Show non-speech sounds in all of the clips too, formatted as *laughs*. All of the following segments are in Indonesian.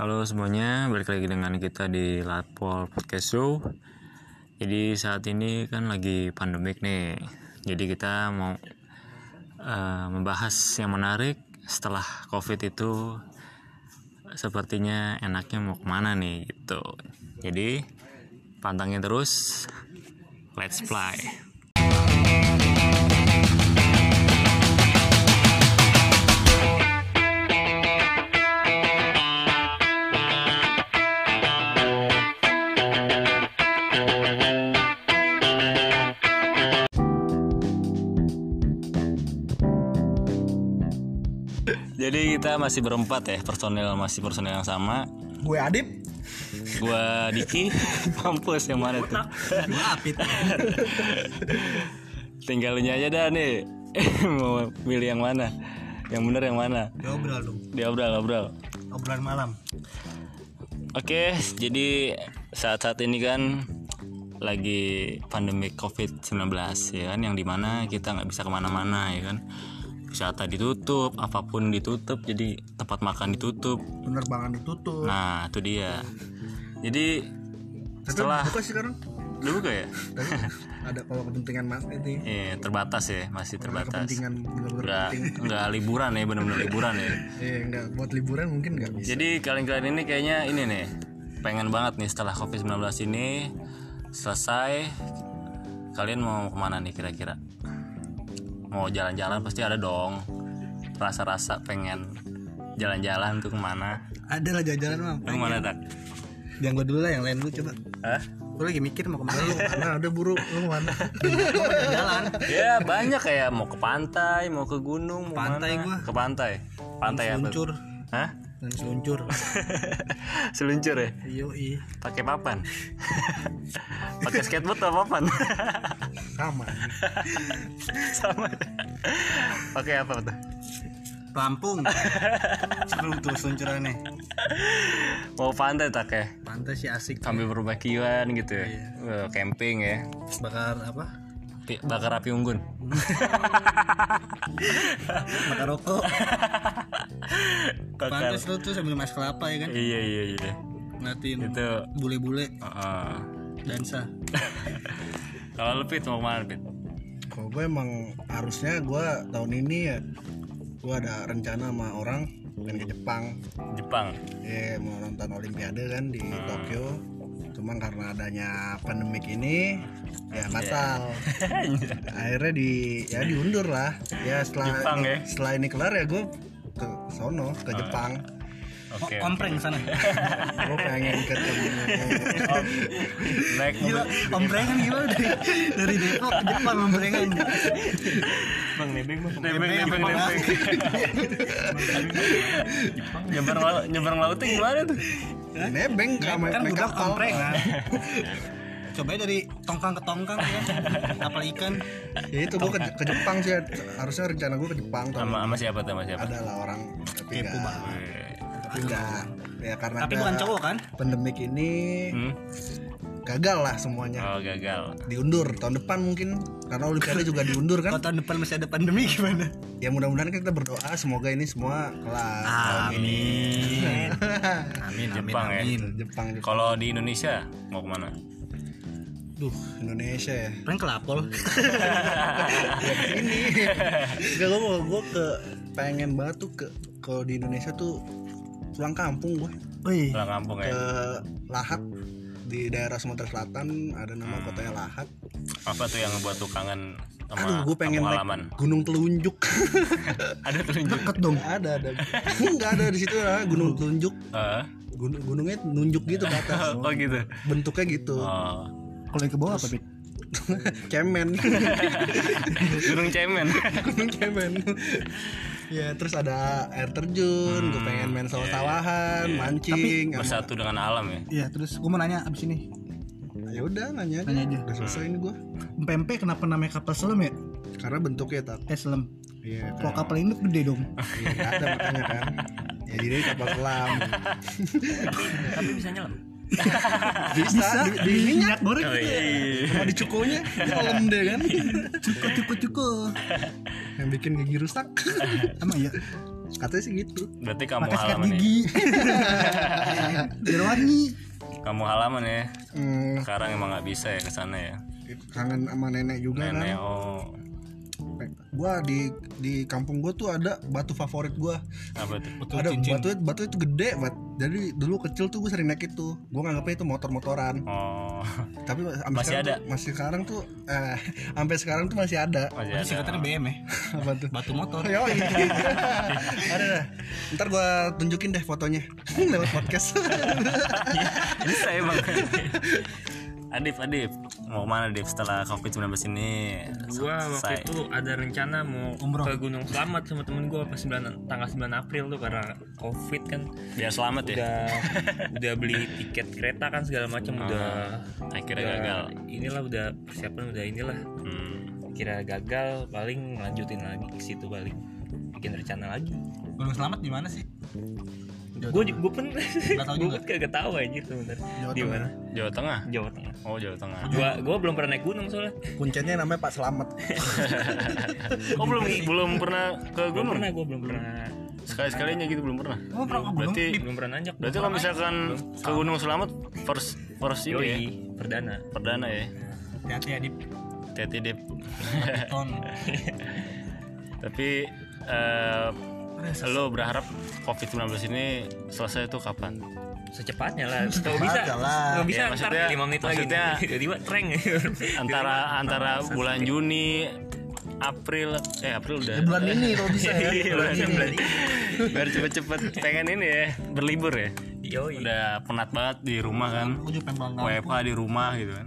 Halo semuanya, balik lagi dengan kita di Latpol Podcast Show. Jadi saat ini kan lagi pandemik nih, jadi kita mau uh, membahas yang menarik setelah COVID itu sepertinya enaknya mau ke mana nih gitu. Jadi pantangin terus, let's fly. Kita masih berempat ya, personil masih personil yang sama. Gue Adip. Gua Diki, *laughs* mampus yang mana tuh? Gue Apit. Tinggal aja dah nih. *laughs* Mau pilih yang mana? Yang bener yang mana? Diobrol dong. Diobrol, obrol. Obrolan malam. Oke, jadi saat-saat ini kan lagi pandemi COVID-19 ya kan, yang di mana kita nggak bisa ke mana-mana ya kan. Wisata ditutup, apa pun ditutup, jadi tempat makan ditutup. Penerbangan ditutup. Nah, itu dia. Jadi Tapi setelah buka sih sekarang. udah buka ya? Tapi ada kalau kepentingan mas itu. Iya, terbatas ya, masih terbatas. Kepentingan benar-benar Enggak penting. enggak liburan ya, benar-benar liburan ya. Eh enggak buat liburan mungkin nggak bisa. Jadi kalian-kalian ini kayaknya ini nih pengen banget nih setelah COVID-19 ini selesai kalian mau ke mana nih kira-kira? Mau jalan-jalan pasti ada dong rasa-rasa pengen jalan-jalan tuh ke mana? Ada lah jalan-jalan mah. Lu ke mana tak? Yang gue dulu lah yang lain dulu coba. Hah? Gue lagi mikir mau ke mana lu? Karena ada buru lu mana? jalan. Ya banyak kayak mau ke pantai, mau ke gunung, mau Pantai mana? gua. Ke pantai. Pantai apa? Seluncur. Hah? Dan seluncur. *laughs* Seluncur ya? Yoi. Pakai papan. *laughs* Pakai skateboard atau papan? *laughs* Sama. Sama. Pakai apa tuh? Lampung. Seru tuh seluncurannya. Mau pantai tak ya? Pantai sih asik. Sambil berbakian gitu ya. Wah, camping ya. Bakar apa? Pi- Bakar api unggun. *laughs* Bakar rokok. Bakar. Pantai seru tuh sambil mas kelapa ya kan? Iya iya iya. Ngeliatin Itu bule-bule Heeh. dansa. *laughs* Kalau lu Pit mau ke mana Pit? Kalau gue emang harusnya gue tahun ini ya gue ada rencana sama orang pengen ke Jepang Jepang. ya mau nonton Olimpiade kan di Tokyo cuman karena adanya pandemik ini ya batal. *laughs* Akhirnya di ya diundur lah. Ya setelah Jepang ini, ya? setelah ini kelar ya gue ke sono ke Jepang Oke. Ompreng sana. *laughs* gue pengen ketemu Naik Gila, omprengan gila dari dari Depok ke Jepang omprengan. Bang nebeng bang. Nebeng nebeng nebeng. Nyebrang laut nyebrang lautnya gimana tuh? nebeng sama Kan udah kapal omprengan. Coba dari tongkang ke tongkang ya. Kapal ikan. ya itu gue ke, ke Jepang sih harusnya rencana gue ke Jepang Sama sama siapa tuh sama siapa? ada lah orang Kepo banget. Tapi enggak ya karena Tapi bukan cowok kan? pandemik ini Hmm? gagal lah semuanya Oh gagal. diundur tahun depan mungkin karena olimpiade juga diundur Kalau kan tahun depan masih ada pandemi gimana? ya mudah-mudahan kita berdoa semoga ini semua kelar *laughs* Amin. Amin, Jepang ya? Jepang Jepang Kalau di Indonesia mau ke mana? Duh, Indonesia ya prank kelapol. ya *laughs* ini *laughs* gak gue mau gue ke pengen banget tuh ke kalau di Indonesia tuh pulang kampung gue Pulang kampung ya? ke Lahat di daerah Sumatera Selatan ada nama kotanya Lahat Apa tuh yang buat tuh kangen sama aduh gue pengen naik? Gunung Telunjuk *laughs* Ada telunjuk. deket dong. ada ada *laughs* nggak ada di situ lah Gunung Telunjuk Eh? Gun- gunungnya nunjuk gitu ke atas *laughs* Oh gitu. bentuknya gitu Oh. Kalau yang ke bawah apa, Pit? cemen Gunung Cemen. gunung cemen ya terus ada air terjun gue pengen main sawah-sawahan mancing sama- Bersatu dengan alam ya. Iya, terus gue mau nanya abis ini. ya udah nanya aja Nanya aja. udah selesai ini gue Pempek kenapa namanya kapal selam ya? karena bentuknya tak Eh selam. iya Kalau kapal induk gede dong. iya, ada makanya kan ya jadi kapal selam Tapi bisa nyelam. bisa, di, di minyak goreng. Oh iya. sama di cukonya nyelam deh kan Cuko cuko cuko. Yang bikin gigi rusak. *laughs* Emang iya. katanya sih gitu. Berarti Pakai sikat halaman ya. gigi. *laughs* biar wangi. Kamu halaman ya? Hmm, sekarang emang nggak bisa ya ke sana ya? Kangen sama nenek juga nenek kan. oh gua di di kampung gua tuh ada batu favorit gua apa tuh Betul, ada cincin. batu batu itu gede banget jadi dulu kecil tuh gue sering naik itu gue nganggapnya itu motor-motoran oh tapi Masih sekarang ada? tuh, masih sekarang tuh eh *laughs* sampai sekarang tuh masih ada masih Itu ada singkatannya BM ya. *laughs* apa tuh Batu motor. Yo, *laughs* ada dah. Ntar gua tunjukin deh fotonya lewat podcast. bisa emang Adif, Adif, mau mana Adif setelah COVID-19 ini gua waktu itu ada rencana mau Umroh. ke Gunung Selamat sama temen gua pas 9, tanggal 9 April tuh karena covid kan Biar selamat ya? udah *laughs* udah beli tiket kereta kan segala macam udah Akhirnya udah- gagal inilah udah persiapan udah inilah hmm. kira gagal paling lanjutin lagi ke situ paling bikin rencana lagi Gunung Selamat di mana sih? Gue gue pun tahu *laughs* gue juga. pun kagak tahu aja sebenarnya di mana? Jawa Tengah? Jawa Tengah. Oh Jawa Tengah. Gua gua belum pernah naik gunung soalnya. Kuncinya namanya Pak Selamat. *laughs* Oh belum belum pernah ke belum gunung? pernah gue belum pernah. Sekali-sekalinya gitu belum pernah? Oh, pernah ke gunung? Berarti belum pernah nanjak. berarti kalau misalkan ke Gunung Selamat first first ini ya? perdana. Perdana ya? Hati-hati ya, Dip. Hati-hati Dip. *laughs* Tapi eh lo berharap COVID-19 ini selesai itu kapan? secepatnya lah kalau bisa lah. kalau bisa Ya, ntar maksudnya- lima menit lagi maksudnya- tiba-tiba treng Antara antara bulan Juni, April, eh April udah. Ya, bulan ini kalau bisa ya. *laughs* Iya, bulan bulan ini. Biar cepet-cepet pengen ini ya berlibur ya. Yoi. Udah penat banget di rumah kan. WFH di rumah gitu kan.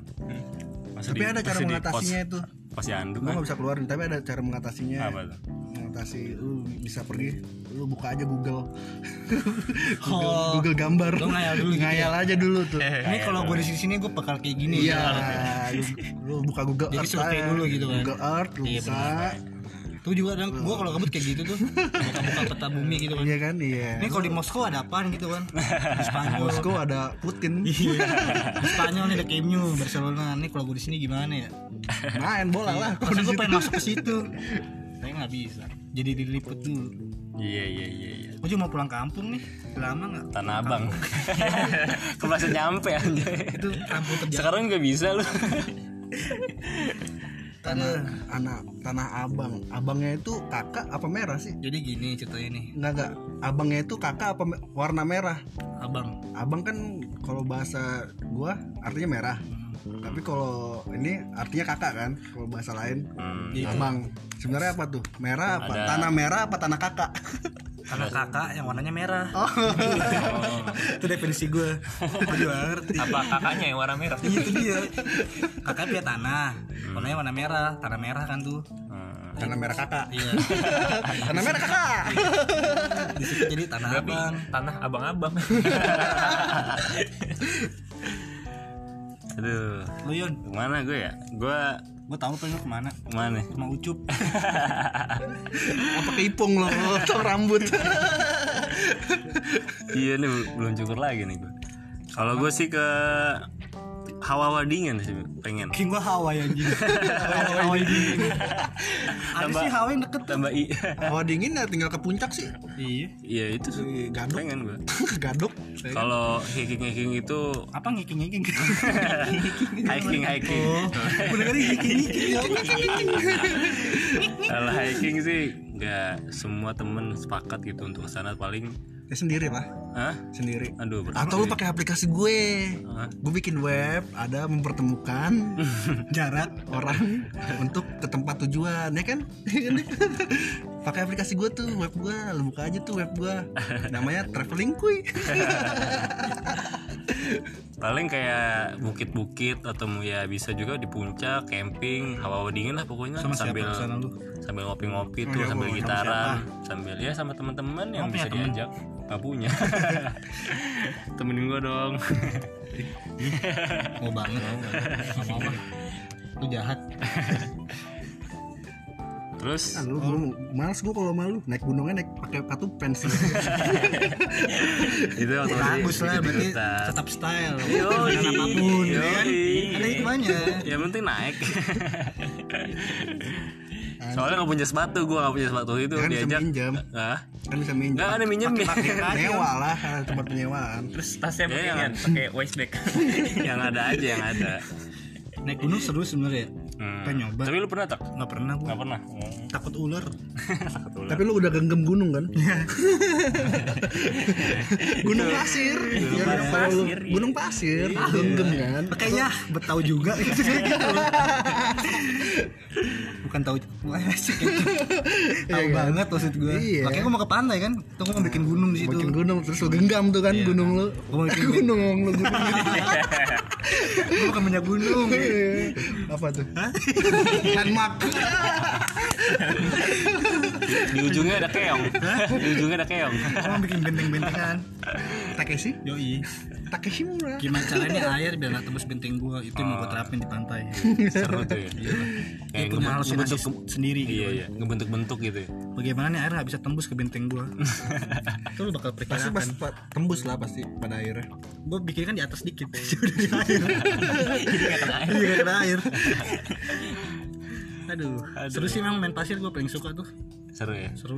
Masa Tapi di- ada cara mengatasinya itu. Anduk Gue kan. nggak bisa keluarin, tapi ada cara mengatasinya. Apa tuh? Mengatasi, lu bisa pergi, lu buka aja Google. *laughs* Google, Oh. Google gambar. Lu ngayal dulu gitu Ngayal aja dulu tuh. Ini kalau gue di sini gue bakal kayak gini. Iya, lu, lu buka Google Jadi Earth survei aja. dulu gitu kan. Google Earth, lu Iya, buka. Tuh juga dan gue kalau gabut kayak gitu tuh. Buka-buka peta bumi gitu kan. Iya kan, iya. Ini kalau di Moskow ada apaan gitu kan? Di Spanyol. Moskow ada Putin. Iya. Di Spanyol nih ada Camp Nou, Barcelona. Nih kalau gue di sini gimana ya? Main bola lah. Masa gue pengen masuk ke situ. Saya nggak bisa. Jadi diliput dulu. Iya iya iya iya. Gue juga mau pulang kampung nih. Lama nggak? Tanah Abang. *laughs* Kemasnya nyampe anjay. Itu kampung kerja. Sekarang juga bisa lu. Tanah anak tanah abang. Abangnya itu kakak apa merah sih? Jadi gini ceritanya nih. Enggak enggak. Abangnya itu kakak apa me- warna merah? Abang. Abang kan kalau bahasa gua artinya merah. Tapi kalau ini artinya kakak kan? Kalau bahasa lain Hmm. Abang. Sebenarnya apa tuh? Merah apa? Ada- Tanah merah apa tanah kakak? Karena kakak yang warnanya merah. *laughs* itu definisi gue. Gue ngerti. apa kakaknya yang warna merah Iya, itu dia. Kakak punya tanah. Warnanya warna merah. Tanah merah kan tuh. Hmm. Tanah merah kakak. Iya. Tanah merah kakak. Di situ jadi tanah tapi abang. tanah abang-abang *laughs* Aduh. Lu Yun, Ke mana gue ya? Gue gue tahu pengen lu ke mana? ke mana? Sama Ucup. *laughs* apa keipung lo? Tong rambut. iya nih belum cukur lagi nih gue. Kalau gue sih ke hawa-hawa dingin sih pengen. King gua Hawaii anjing. *laughs* Hawaii dingin. Ada sih Hawaii yang deket tuh. Tambah i. Hawa dingin ya tinggal ke puncak sih. Iya. Iya itu sih. Di Gadok. Pengen gue. *laughs* Gadok. Kalau hiking-hiking itu Apa ngiking-ngiking? *laughs* hiking hiking. Oh, udah kali ngiking-ngiking ya. Kalau hiking sih nggak semua temen sepakat gitu untuk ke sana paling. Ya sendiri lah, Hah? sendiri. Aduh berat. Atau lu pakai aplikasi gue. Hah? Gue bikin web, ada mempertemukan *laughs* Jarak. orang *laughs* untuk ke tempat tujuan, ya kan? *laughs* pakai aplikasi gue tuh, web gue, lu buka aja tuh web gue. Namanya traveling kuy. *laughs* paling kayak bukit-bukit atau ya bisa juga di puncak camping hawa dingin lah pokoknya Sama siapa sambil sambil ngopi-ngopi tuh iya, sambil sama gitaran sambil ya sama teman-teman yang Oh, bisa temen? diajak nggak punya *laughs* temenin gua dong Mau banget. Mau mah. Lu jahat. *laughs* terus Nah, lu, lu males gue kalau malu naik gunungnya naik pakai sepatu pens. *laughs* itu waktu Bagus lah berarti tetap style. Dengan apa pun. ya kan? Yoi. Ada hikmahnya. yang penting naik *laughs* soalnya nggak punya sepatu gue nggak punya sepatu itu Kan bisa diajak minjem. Hah? kan bisa minjem nggak ada minjemnya nyewa lah tempat penyewaan terus tasnya pakai Iya, kan pakai waist bag *laughs* yang ada aja yang ada naik gunung seru sebenarnya ya Hmm. pengen nyoba. Tapi lu pernah tak? Nggak pernah gua. Nggak pernah? Oh. takut ular. *laughs* Tapi lu udah genggam gunung kan? *laughs* Gunung pasir. Ya, pasir, iya. gunung pasir. Genggam kan? Kayaknya betau juga. *laughs* Bukan tahu gitu. tahu Iya kan? banget maksud gue Iya. makanya gue mau ke pantai kan? Tuh gue mau bikin gunung di situ. Bikin gunung terus lu genggam tuh kan gunung lu. Gua mau bikin gunung lu gunung gue bukan punya gunung. Apa tuh landmark *laughs* di ujungnya ada keong. Di ujungnya ada keong. Mau bikin benteng-bentengan. Takeshi? Yoi. Takeshi murah. Gimana caranya air biar nggak tembus benteng gue itu yang mau gue terapin di pantai. Seru tuh ya. Dia kayak punya ngebentuk- halusinasi ngebentuk- sendiri gitu. Iya iya. Ngebentuk-bentuk gitu ya. bagaimana nih air nggak bisa tembus ke benteng gue itu *laughs* lu bakal pasti perkirakan. pas pa- tembus lah pasti pada akhirnya gue bikin kan di atas dikit. *laughs* Jadi kena air. Iya nggak kena air *laughs* aduh seru sih memang main pasir gue paling suka tuh. Seru ya? Seru.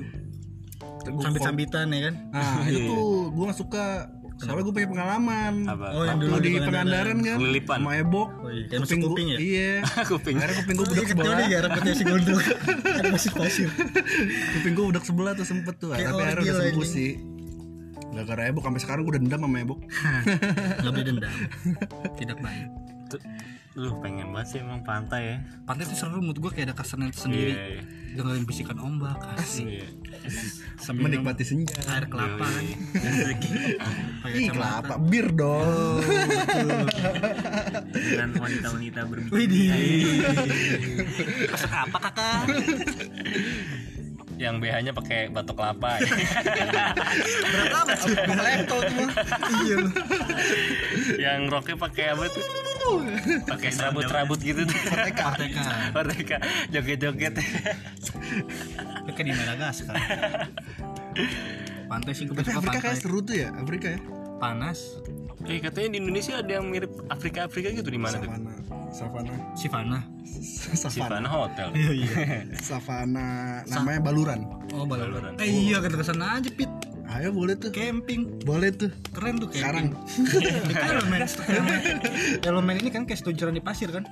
Sambit-sambitan ya kan? Nah *laughs* itu tuh gue gak suka. Soalnya gue punya pengalaman. Apa? Oh, yang dulu di di Pangandaran kan? Kelilipan. sama Ebok Oh iya, kayak gua- kuping ya? iya. *laughs* Kuping. Akhirnya kuping gue budak Kecil sebelah. nih ya rambutnya si gondrong. *laughs* Ada masih pasir. Kuping gue budak sebelah tuh sempet tuh. Tapi akhirnya udah sembuh sih. Gara-gara Ebok sampai sekarang gue dendam sama Ebok boleh dendam. Tidak baik lu pengen banget sih emang pantai ya. Pantai tuh seru menurut gue kayak ada kesennya sendiri. Iya iya. Dengerin bisikan ombak asik. Iya. Sambil menikmati senja. air kelapa. Kan pakai kelapa. Bir dong. Dengan wanita-wanita berbikini Widih. Masak apa kakak? yang BH nya pakai batok kelapa. Ya. Berapa sih? laptop tuh mah. Iya. yang roknya pakai apa tuh pakai serabut-serabut gitu tuh Parteka. Merdeka joget-joget Kayak di Madagaskar. Pantai sih gue suka Afrika kayak seru tuh ya Afrika ya Panas. eh katanya di Indonesia ada yang mirip Afrika Afrika gitu di mana tuh savana savana Sivana. Sivana savana Hotel Iya iya. savana namanya baluran Oh Baluran. Eh iya kita ke sana aja pit. Ayo boleh tuh Camping. boleh tuh Keren tuh sekarang camping. *laughs* Itu elemen, elemen, elemen ini kan kayak seluncuran di pasir kan?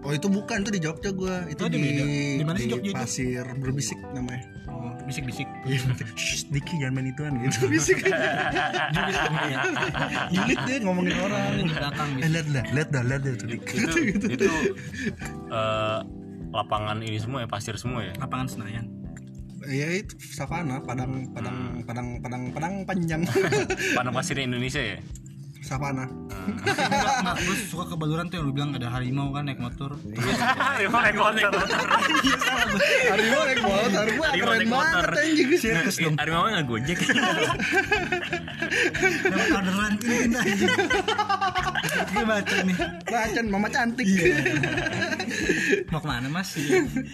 oh itu bukan tuh di Jogja gua itu Oh, di di beda. Di mana sih Jogja itu? pasir berbisik namanya Oh, bisik-bisik. Shh, Diki jangan main ituan gitu *laughs* bisik Julid deh ngomongin orang Di belakang Eh gitu. lihat dah, lihat dah, lihat dah tuh Dik. itu *laughs* itu eh, lapangan ini semua ya pasir semua ya Lapangan Senayan. Ya itu savana, padang padang padang padang padang panjang. *laughs* padang pasirnya Indonesia ya savana. *laughs* Gue suka ke Baluran tuh yang lu bilang ada harimau kan naik motor. *laughs* Harimau naik motor Harimau naik motor, harimau keren banget anjing. Sirkus dong. harimau nggak gojek orderan ini baca nih. Macan mama cantik. Mau ke mana mas?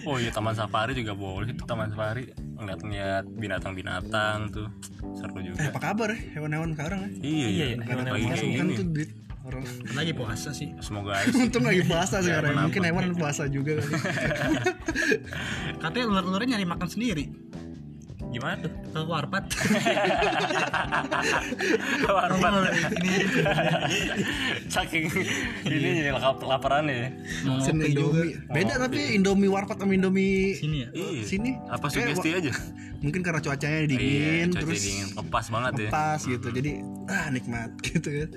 oh iya taman safari juga boleh itu taman safari ngeliat-ngeliat binatang-binatang tuh seru Eh, juga apa kabar ya hewan-hewan sekarang ya? iya iya Karena lagi kayak kan gini tuh di orang Lagi puasa sih. semoga aja sih. Untung lagi puasa sekarang. kenapa. Mungkin hewan puasa juga kali. *laughs* Katanya ular-ularnya nyari makan sendiri. Gimana tuh Ke warpat. *laughs* Warpat. ini saking ini jadi lapar laparan ya mau Pesen ngopi juga. Indomie. Beda tapi Indomie warpat sama Indomie Sini ya. iya sini. apa sugesti aja Mungkin karena cuacanya iya dingin cuaca terus dingin lepas banget ya pas gitu. Jadi ah nikmat *laughs* gitu kan.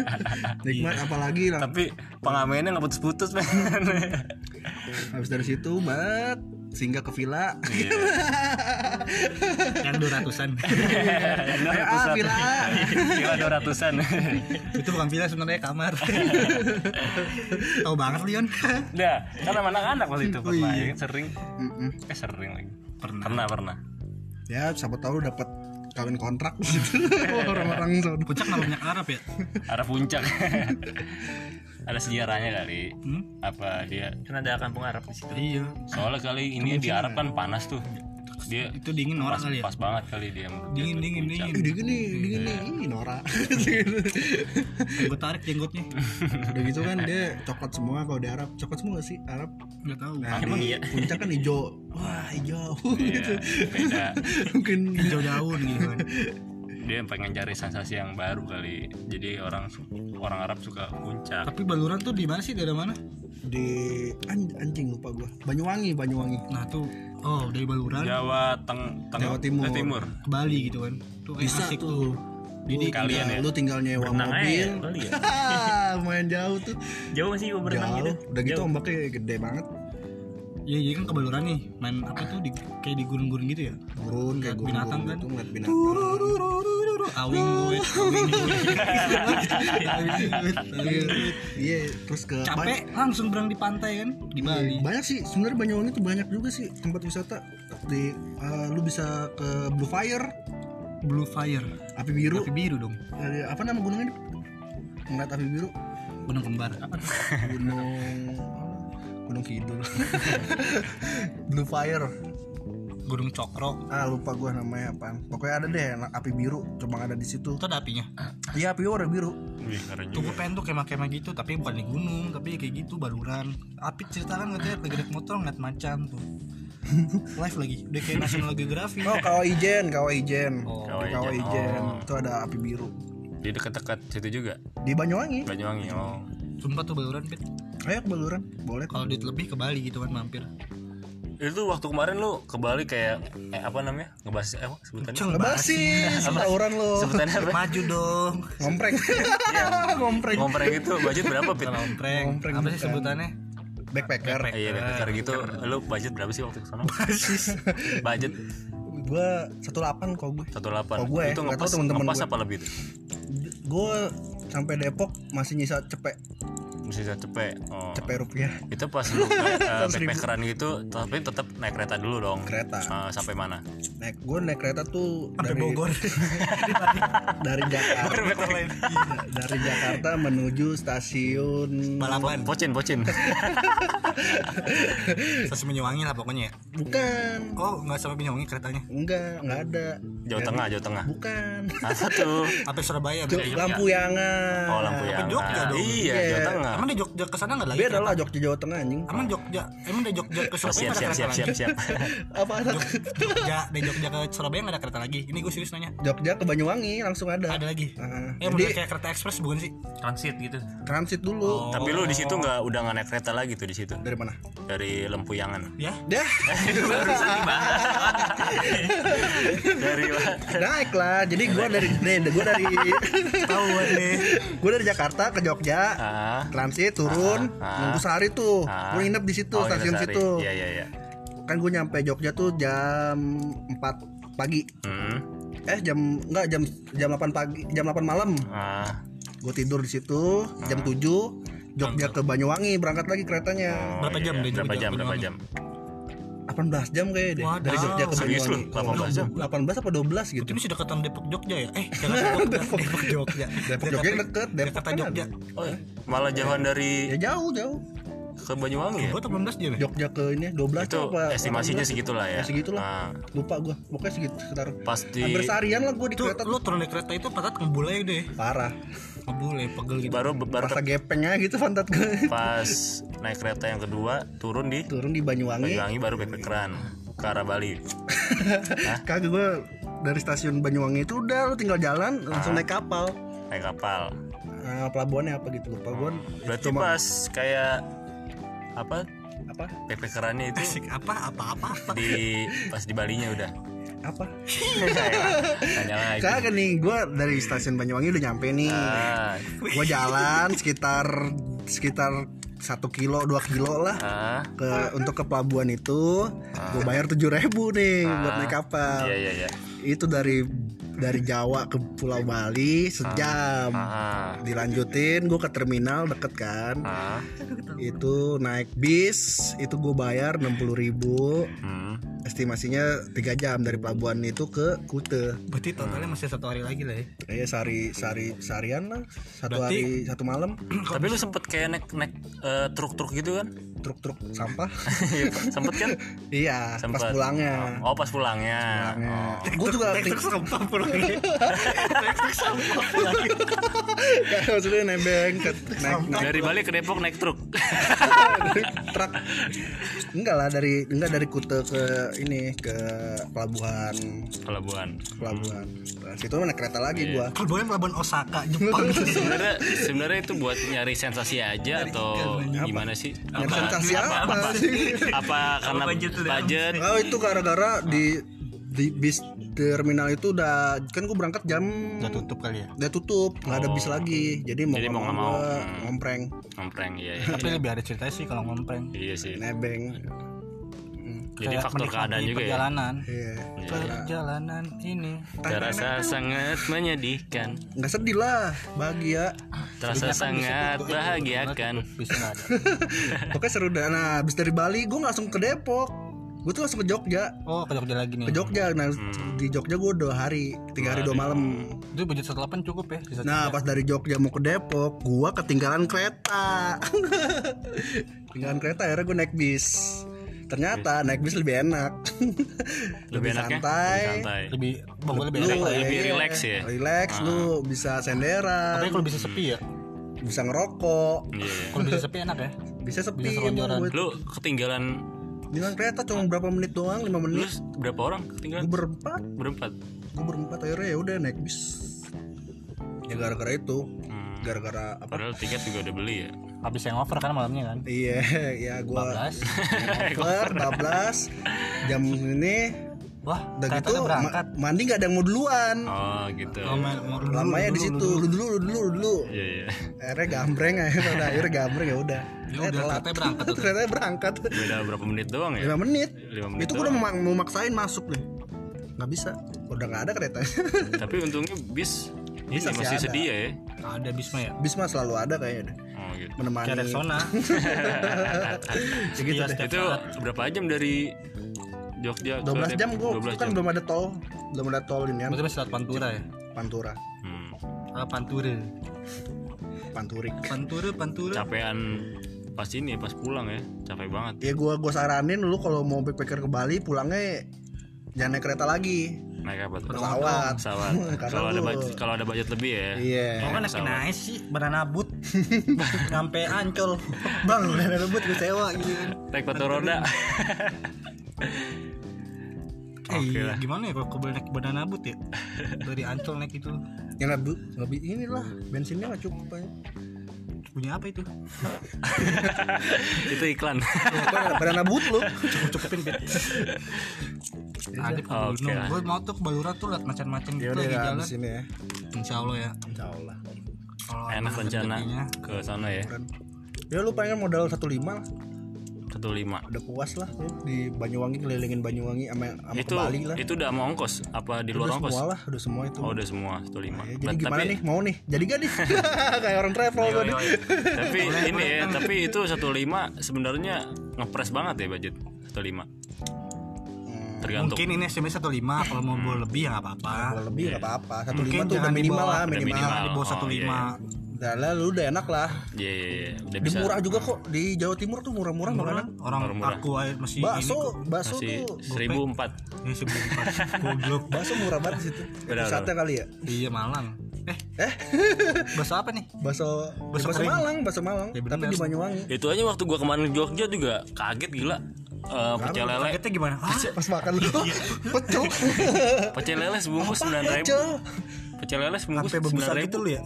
*laughs* nikmat apalagi lah. tapi pengamennya nggak putus-putus men Habis dari situ bat singgah ke villa. Iya. Yang dua ratusan. *laughs* Ayo ah villa. ah. Gila dua ratusan itu bukan villa sebenarnya kamar. Tahu banget Leon. Dah, kan sama anak-anak waktu itu Oh, pernah iya. ya sering Mm-mm. Eh sering lagi Pernah. Pernah, pernah Ya siapa tahu dapat kawin kontrak gitu. *laughs* Orang-orang. Puncak nggak banyak Arab ya? Arah puncak *laughs* Ada sejarahnya kali Hmm? Apa dia kan ada kampung Arab di situ Iya. Soalnya kali ini di Arab kan panas tuh Dia Itu dingin norak pas, kali ya? pas banget kali dia Dingin dingin dingin. Dingin nih, dingin nih. Ih, Nora. *laughs* Gue tarik jenggotnya. Udah gitu kan dia coklat semua kalau di Arab. Coklat semua gak sih Arab? nggak tahu Nah, Emang iya? puncak kan hijau. Wah, hijau Iya, *laughs* gitu. beda Mungkin hijau daun gitu kan *laughs* dia pengen cari sensasi yang baru kali jadi orang orang Arab suka puncak tapi baluran tuh di mana sih daerah mana di an- anjing lupa gua. Banyuwangi, Banyuwangi. nah tuh oh dari baluran Jawa teng teng Jawa Timur. eh, timur ke Bali gitu kan tuh Bisa asik tuh. tuh jadi Kalian ya? Lu tinggal nyewa Berenang aja mobil. ya, Bali ya? *laughs* Lumayan jauh tuh. jauh sih gua berenang Jauh. gitu Udah gitu Jauh. ombaknya gede banget. Iya, iya kan ke Baluran nih, main apa tuh di kayak di gunung-gunung gitu ya. Gurun kayak gurun binatang kan? gitu ngeliat binatang. Awing gue. Iya, terus ke Capek langsung berang di pantai kan di Bali. banyak sih sebenarnya Banyuwangi tuh banyak juga sih tempat wisata di eh, lu bisa ke Blue Fire Blue Fire, api biru api biru dong, apa nama gunungnya ngeliat api biru gunung kembar. Gunung gunung kidul *laughs* Blue Fire Gunung Cokro. ah lupa gua namanya apa pokoknya ada deh api biru cuma ada di situ Itu ada apinya. iya api warna biru Wih, keren Tuh gue tuh kemah-kemah gitu, tapi bukan di gunung, tapi kayak gitu baluran. Api ceritakan katanya lagi naik motor ngeliat macan tuh. *laughs* Live lagi, udah kayak National Geography. oh Kawah Ijen Kawah Ijen Oh, Di Kawah Kawah Ijen. Ijen Oh. itu ada api biru di dekat-dekat situ juga di Banyuwangi Banyuwangi oh Sumpah tuh baluran, Pit. Ayo ke Baluran boleh Kalau duit lebih ke Bali gitu kan mampir. itu waktu kemarin lu ke Bali kayak eh, apa namanya? Ngebahas eh, apa sebutannya? Ngebasis tawuran lo sebutannya apa? Maju dong. ngompreng. *laughs* Ngompreng. Ngompreng itu budget berapa pit? Ngompreng. Ngompreng Apa sih sebutannya? backpacker. Eh, iya backpacker gitu. Lu budget berapa sih waktu ke sana? Basis. *laughs* budget. Gua 18 kok gue 18 Oh, gue itu ngepas temen-temen ngepas gue. apa lebih tuh gue sampai Depok masih nyisa cepek mesti saya cepet oh. cepek rupiah itu pas lu uh, backpackeran gitu tapi tetap naik kereta dulu dong Kereta. Eh, sampai mana naik gue naik kereta tuh Sampai dari Bogor. *laughs* dari Jakarta dari Jakarta menuju stasiun Balapan. pocin pocin *laughs* Stasiun Banyuwangi lah pokoknya ya. bukan Oh, nggak sampai Banyuwangi keretanya. enggak enggak ada Jawa Tengah Jawa Tengah bukan apa tuh Apa Surabaya? Lampu yangan oh lampu yang Jogja dong. iya Iya. Jawa Tengah Emang di Jogja ke sana nggak lagi? beda lah Jogja Jawa Tengah anjing Emang Jogja, emang dari Jogja ke Oh, Surabaya siap nggak ada siap siap kereta siap lagi? siap *laughs* apa ada Jogja, dari Jogja ke Surabaya nggak ada kereta lagi. Ini gue serius nanya. Jogja ke Banyuwangi langsung ada Ada lagi. Heeh. Ya kayak kereta ekspres bukan sih? transit gitu transit dulu tapi lu di situ nggak udah nggak naik kereta lagi tuh di situ dari mana dari Lempuyangan Ya. dah *laughs* dari naik lah jadi gue dari gue dari Tahu nih. *laughs* gue dari Jakarta ke Jogja ah transit turun Ah. nunggu sehari tuh. Ah. gue nginep di situ Oh, stasiun situ. Iya iya iya. Kan gue nyampe Jogja tuh jam 4 pagi. Hmm. eh jam enggak jam jam 8 pagi jam 8 malam. Ah. Gue tidur di situ jam 7 Jogja ke Banyuwangi berangkat lagi keretanya. Oh, Berapa jam iya. berapa jam berapa jam 18 jam kayaknya deh Wadaw. dari Jogja ke? Banyuwangi 18 jam? 18 apa 12 gitu Itu ini dekatan Depok Jogja ya? Eh, Jakarta *laughs* Jogja. Depok Jogja. Depok Jogja deket Depok Jakarta kan Jogja. oh iya. malah jauhan dari ya jauh jauh ke Banyuwangi ya Gue 18 jam ya? Jogja ke ini 12 itu apa estimasinya 18 segitulah ya Ya, segitulah. Ah, lupa gue pokoknya segitu sekitar pasti hampir seharian lah gue di kereta lu turun dari kereta itu patat aja deh. parah Ngebul ya, pegel gitu. baru baru rasa gepengnya gitu pantat gue. Pas naik kereta yang kedua turun di turun di Banyuwangi. Banyuwangi baru backpackeran ke arah Bali. *laughs* Kagak gue dari stasiun Banyuwangi itu udah lu tinggal jalan langsung naik kapal. Naik kapal. Nah, pelabuhannya apa gitu lupa gue berarti pas kayak apa? Apa? Backpackerannya itu Asik apa apa apa apa. di pas di Balinya udah apa? Tanya lagi. Kagak nih gue dari stasiun Banyuwangi udah nyampe nih. Ah, gue jalan sekitar sekitar satu kilo dua kilo lah. Ah, ke untuk ke pelabuhan itu. Gue bayar tujuh ribu nih buat naik kapal. Iya iya iya. Itu dari dari Jawa ke Pulau Bali sejam. Ah, dilanjutin gue ke terminal deket kan. Ah, itu naik bis itu gue bayar 60.000 ribu. Hmm. estimasinya tiga jam dari pelabuhan itu ke Kute. Berarti totalnya masih satu hari lagi lah ya. kayak sehari sehari seharian lah. Satu Berarti- hari satu malam. *clears throat* Tapi lu sempet kayak naik naik eh, truk-truk gitu kan? Truk-truk sampah. *laughs* Sempet kan? Iya sempet. pas pulangnya. Oh pas pulangnya. Oh. gue juga ting- sampah pulangnya Kayak maksudnya nebeng ke naik, naik dari Bali ke Depok naik truk. Truk. Enggak lah dari enggak dari Kute ke ini ke pelabuhan. Pelabuhan. Pelabuhan. Nah, situ naik kereta lagi gua. Kalau yang pelabuhan Osaka Jepang. *laughs* Sebenarnya sebenarnya itu buat nyari sensasi aja atau gimana sih? Nyari sensasi apa sih? apa *laughs* karena budget budget? Oh itu gara-gara di di bis terminal itu udah kan gue berangkat jam udah tutup kali ya? Udah tutup nggak ada bis lagi. Jadi mau Jadi mau nggak mau, hmm. ngompreng. Ngompreng iya iya, tapi lebih ada cerita sih kalau ngompreng. Iya sih. Nebeng. Jadi Kayak faktor keadaan juga ya? perjalanan. Iya. Perjalanan ini. Terasa sangat menyedihkan. Nggak sedih lah bahagia. Terasa sangat bahagiakan. Bisa nggak ada. *laughs* Pokoknya seru dah. Nah habis dari Bali gue langsung ke Depok gue tuh langsung ke Jogja. Oh ke Jogja lagi nih. Ke Jogja. Nah Hmm. di Jogja gue dua hari tiga hari dua malam. Itu budget 18 cukup ya bisa Nah pas dari Jogja mau ke Depok Gua ketinggalan kereta. *laughs* Ketinggalan kereta akhirnya gue naik bis. Ternyata naik bis lebih enak. Lebih enaknya? Santai. lebih santai lebih lebih Lu, enak lah ya lebih iya, relax ya? Relax lu bisa senderan. Tapi kalau bisa sepi ya? Bisa ngerokok. Iya. kalau bisa sepi enak ya? Bisa sepi Bisa gue lu ketinggalan Dengan kereta cuma berapa menit doang 5 lu menit berapa orang ketinggalan? Gue berempat berempat Gue berempat akhirnya ya udah naik bis. Ya gara-gara itu. Hmm. Gara-gara apa? Padahal tiket juga udah beli ya. Habis yang over kan malamnya kan? Iya *laughs* ya gua 14 *laughs* Over 14 Jam ini wah Udah gitu berangkat ma- mandi nggak ada yang mau duluan. oh gitu Oh, ma- mau dulu, Lamanya dulu, di situ, dulu. lu dulu, lu dulu, lu dulu. iya iya Akhirnya gambreng akhirnya udah akhirnya gambreng ya udah. Ya Eh, udah, telat. ternyata berangkat *laughs* tuh. Ternyata berangkat. beda berapa menit doang ya 5 menit. Lima menit Itu gua udah mau, mau maksain masuk nih. Nggak bisa. Udah nggak ada keretanya. *laughs* tapi untungnya bis ini Bisa sih masih ada. sedia ya ada bisma ya Bis mah selalu ada kayaknya deh. oh gitu Menemani. kayak Rexona *laughs* Ya gitu itu berapa jam dari Jogja ke 12 jam gua 12 kan jam belum ada tol. Belum ada tol ini kan. berarti masih lewat Pantura ya Pantura. hmm. ah Pantura Panturik. Pantura Pantura capean pas ini pas pulang ya capek banget Ya gua gua saranin lu kalau mau backpacker ke Bali pulangnya jangan naik kereta lagi. Naik apa tuh? Pesawat. pesawat. *laughs* Kalau ada budget kalau ada budget lebih ya. Iya. Oh kan naik naik sih? Banana boot *laughs* Nyampe ancol. *laughs* Bang banana boot gue sewa gitu kan. Naik batu roda. Eh Oke iya, lah. gimana ya kalau boleh naik banana boot ya? Dari ancol naik itu. Ya bu, nggak bi- inilah bensinnya nggak cukup aja. Punya apa itu? itu iklan. Apa banana boot lu? Cukup-cukupin bet Ada ke Oke gunung lah. Gue mau tuh ke Baluran tuh liat macan-macan gitu udah lagi ya jalan abis ini ya. Insya Allah ya Insya Allah. Kalau enak rencana ke sana ya Ya lu pengen modal 15 satu lima udah puas lah lu di Banyuwangi kelilingin Banyuwangi sama sama itu Bali lah. itu udah mau ongkos apa di luar udah ongkos semua lah, udah semua itu. oh udah semua satu lima Ya, jadi gimana nih? Mau nih? Jadi gak nih? *laughs* Kayak orang travel nih. tapi *laughs* ini ya tapi itu satu lima sebenarnya ngepres banget ya budget satu lima tergantung Mungkin ini SMS 15 Kalau mau bawa lebih ya gak apa-apa Kalau lebih nggak apa-apa. Satu Mungkin lima tuh udah minimal dibawa- lah udah minimal. minimal. Di bawah Oh, 15 iya, Udah lah, lu udah enak lah. Iya iya iya udah Di bisa murah juga kok di Jawa Timur tuh murah-murah makanan. Orang Murah-murah. aku aja masih ini Bakso, kok bakso masih tuh seribu empat Ini sebelum Goblok bakso murah banget di situ. Pusatnya kali ya. Iya Malang Eh Eh, Bakso apa nih? bakso Bakso bakso kering. Malang, bakso Malang. Ya, bener. Tapi di Banyuwangi. itu aja waktu gua kemarin ke Jogja juga kaget gila Eh, pecel lele Kagetnya gimana? Hah? Pas makan lu. Pecel. pecel lele sebungkus sembilan ribu Pecel. lele sebungkus sembilan ribu gitu lu ya?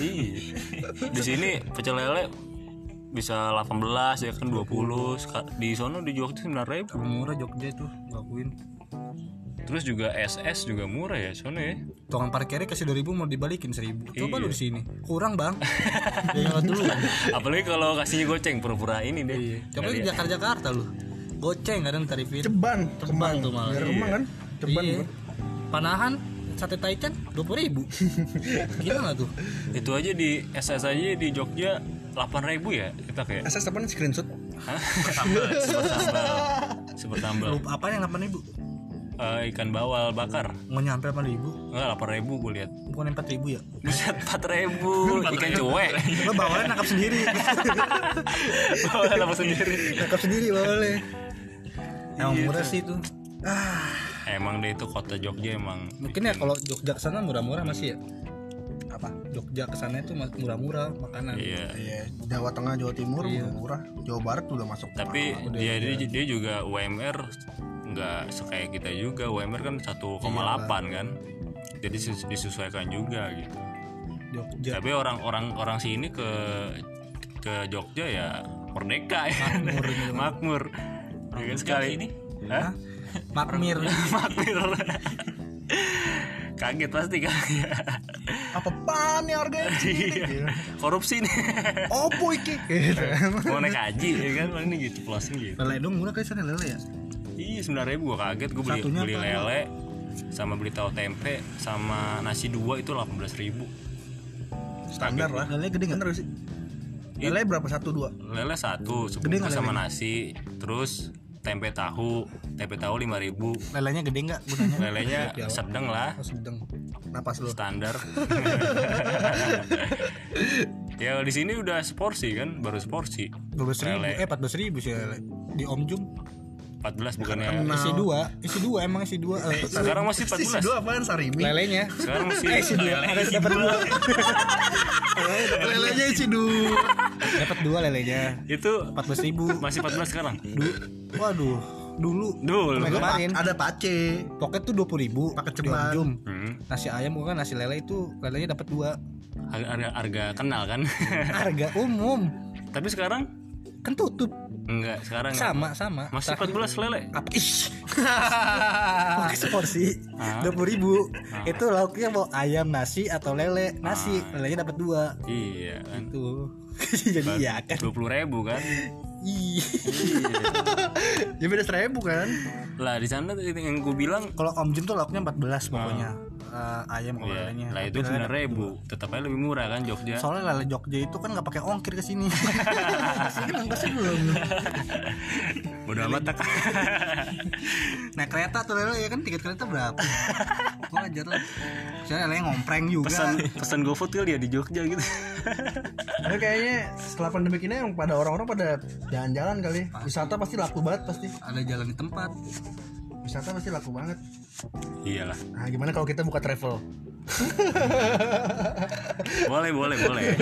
Iya. Di sini pecel lele bisa 18 ya kan 20 Seka- di sono di Jogja 9000 Murah Jogja itu Ngakuin terus juga SS juga murah ya sono ya Tukang parkirnya kasih 2000 mau dibalikin 1000 Coba Iya. lu di sini Kurang bang *laughs* Ya dulu apalagi kalau kasihnya goceng pura-pura ini deh Iya. Coba di Jakarta-Jakarta lu Goceng kadang tarifin Ceban, Ceban tuh malah. Daerah Kemang kan? Ceban. Iya. Panahan Sate Taichan 20 ribu *laughs* Gila gak tuh? itu aja di SS aja di Jogja 8000 ya kita kayak SS apa nih screenshot? Hah? *laughs* sambal Lu apa yang 8 ribu? Eh, ikan bawal bakar. Mau nyampe 8 ribu? Enggak delapan ribu gue lihat. Bukan 4 ribu ya? Buset empat ribu. *laughs* Ikan cuek. Lo bawalnya nangkap sendiri. *laughs* Bawal apa sendiri. Nangkap sendiri bawalnya. Emang murah sih itu. Ah, emang deh itu kota Jogja emang. Mungkin ya kalau Jogja ke sana murah-murah masih ya? Apa? Jogja ke sana itu murah-murah makanan. Iya. Iya Jawa Tengah Jawa Timur murah. Jawa Barat udah masuk. Tapi dia, dia dia juga UMR nggak sekayak kita juga. UMR kan 1,8 kan. Jadi dises- disesuaikan juga gitu. Jogja tapi orang-orang orang sini ke ke Jogja ya merdeka ya. Makmur gitu. makmur. Ya kan sekali. ini Hah? Makmir *laughs* makmur. Kaget pasti kan apa pan nih harganya Iya. korupsi nih. Opo iki? Gitu mau naik haji ya kan? Nih gitu closing gitu. Lele dong murah kali sana lele ya iya sembilan ribu. Gua kaget gua beli Satunya beli apa? lele sama beli tahu tempe sama nasi dua itu delapan belas ribu. Standar lah. Lele gede nggak? sih. Lele berapa? Satu dua? Lele satu sebungkus sama nasi terus tempe tahu tempe tahu lima ribu. Lelenya gede nggak gunanya? lelenya sedang lah. Oh, sedang. Napas lu. Standar. *laughs* Ya di sini udah seporsi kan? Baru seporsi dua belas ribu. Lele. eh empat belas ribu sih lele. Di Om Jum 14 bukannya isi dua isi dua emang isi dua. Eh, sekarang masih Isi 14 dua apaan sarimi lelenya. Sekarang masih eh isi dua. ada dapat dua. *laughs* Lelenya isi dua. Dapat dua lelenya. Itu empat belas ribu. masih 14 sekarang? Du- waduh. Dulu. Dulu. Kemarin kemarin. ada pace. Poket tuh dua puluh ribu. Paket ceban. Jum. Hmm. nasi ayam bukan nasi lele itu lelenya dapat dua. Harga, harga, harga kenal kan? Harga umum. Tapi sekarang? Kan tutup enggak sekarang sama sama. Masih 14 lele. Apa *laughs* ih pakai seporsi Ah. dua puluh ribu. Itu lauknya mau ayam nasi atau lele. Nasi Ah. lelenya dapat dua. Iya kan? Tuh *laughs* jadi ya kan? 20 ribu kan? Ih. *laughs* ya beda seribu kan? Lah di sana yang gue bilang kalau Om Jim tuh lauknya 14 pokoknya Eh, ayam kalau ya, lelenya. Lah itu 9 ribu tetap aja lebih murah kan Jogja. Soalnya lele Jogja itu kan nggak pakai ongkir ke sini. *laughs* Sini kan belum. *laughs* Udah amat tak *laughs* naik kereta tuh lele ya kan? Tiket kereta berapa? Wajar lah. Saya lele ngompreng juga. Pesan pesan GoFood kali ya di Jogja gitu. Nah, kayaknya setelah pandemi ini yang pada orang-orang pada jalan-jalan kali. Wisata pasti laku banget pasti. Ada jalan di tempat wisata pasti laku banget. Iyalah. Nah gimana kalau kita buka travel? *laughs* Boleh boleh boleh.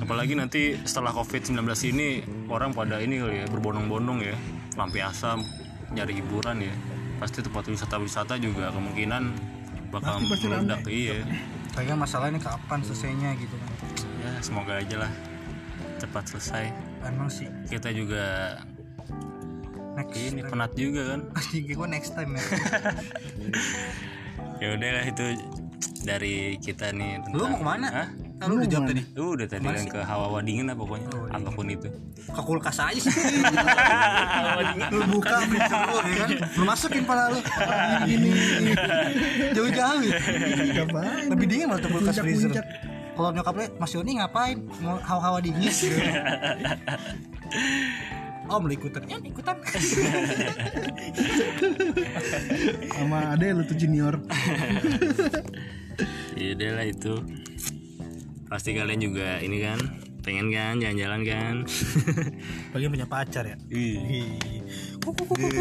Apalagi nanti setelah COVID-19 ini orang pada ini kali ya berbondong-bondong ya. Lampiasam nyari hiburan ya. Pasti tempat wisata-wisata juga kemungkinan bakal meledak iya. Kayaknya masalah ini kapan selesainya gitu kan? Ya semoga aja lah cepat selesai. Emang sih. Kita juga next ini penat juga kan? *laughs* Anjing gue next time ya. Ya udah lah itu dari kita nih lu mau ke mana? Hah? Ah, lu udah jawab tadi. Lu udah tadi kan ke hawa dingin lah pokoknya? Apa pun itu. Ke kulkas aja sih. *laughs* Lu buka freezer lu ya kan? Lu masukin pala lu. Gini jauh-jauh. Ya lebih dingin malah tuh kulkas freezer. kalau nyokap lu Mas Yoni ngapain? Mau hawa-hawa dingin *laughs* Om lu ikutan. Ya ikutan. *laughs* Sama ade lu tuh junior. *laughs* Ya lah itu. Pasti kalian juga ini kan pengen kan jalan-jalan kan? *laughs* Bagi punya pacar ya? Ih,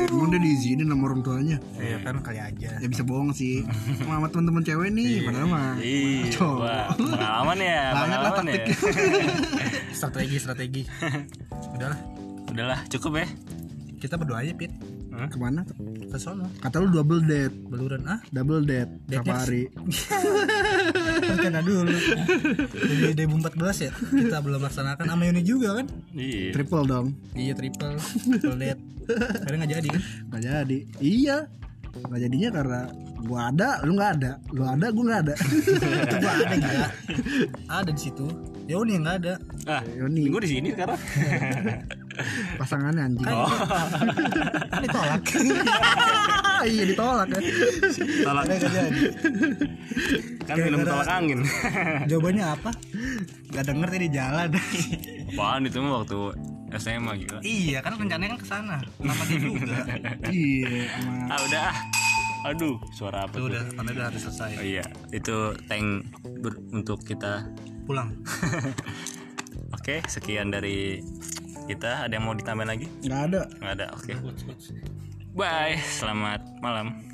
emang udah diizinin sama orang tuanya. Iya kan kali aja. Ya bisa bohong sih. Sama temen-temen cewek nih padahal mah Ih, Cowok. wah, pengalaman ya Banyak lah pengalaman ya. Strategi strategi. Udahlah udahlah cukup ya. Kita berdoa aja Pit. Ke mana? Ke sono. Kata lu double date. Beluran ah? Double date. Date-nya safari rencana *laughs* dulu. Dari 2014 ya? Kita belum laksanakan. Sama Yoni juga kan? Iya. Triple dong. Iya triple. Triple date. *laughs* Karena nggak jadi kan? Nggak jadi. Iya. Nggak jadinya karena gua ada lu nggak ada. Lu ada gua nggak ada. Itu *laughs* gua ada gila ada di situ. Yoni yang nggak ada. Ah Yoni gue di sini sekarang pasangannya anjing. Kan *laughs* ditolak. Iya ditolak kan tolak Karena nggak jadi kan minum tolak angin. Jawabannya apa? Nggak denger tadi di jalan. Apaan itu mah waktu SMA gila. Iya kan rencananya kan ke sana. Sama dia juga. iya ah udah. Ah. aduh suara apa tuh? udah tanda udah harus oh selesai. iya itu tank ber- untuk kita. Pulang. *laughs* oke sekian dari kita ada yang mau ditambahin lagi? Nggak ada. Nggak ada oke. Bye. Selamat malam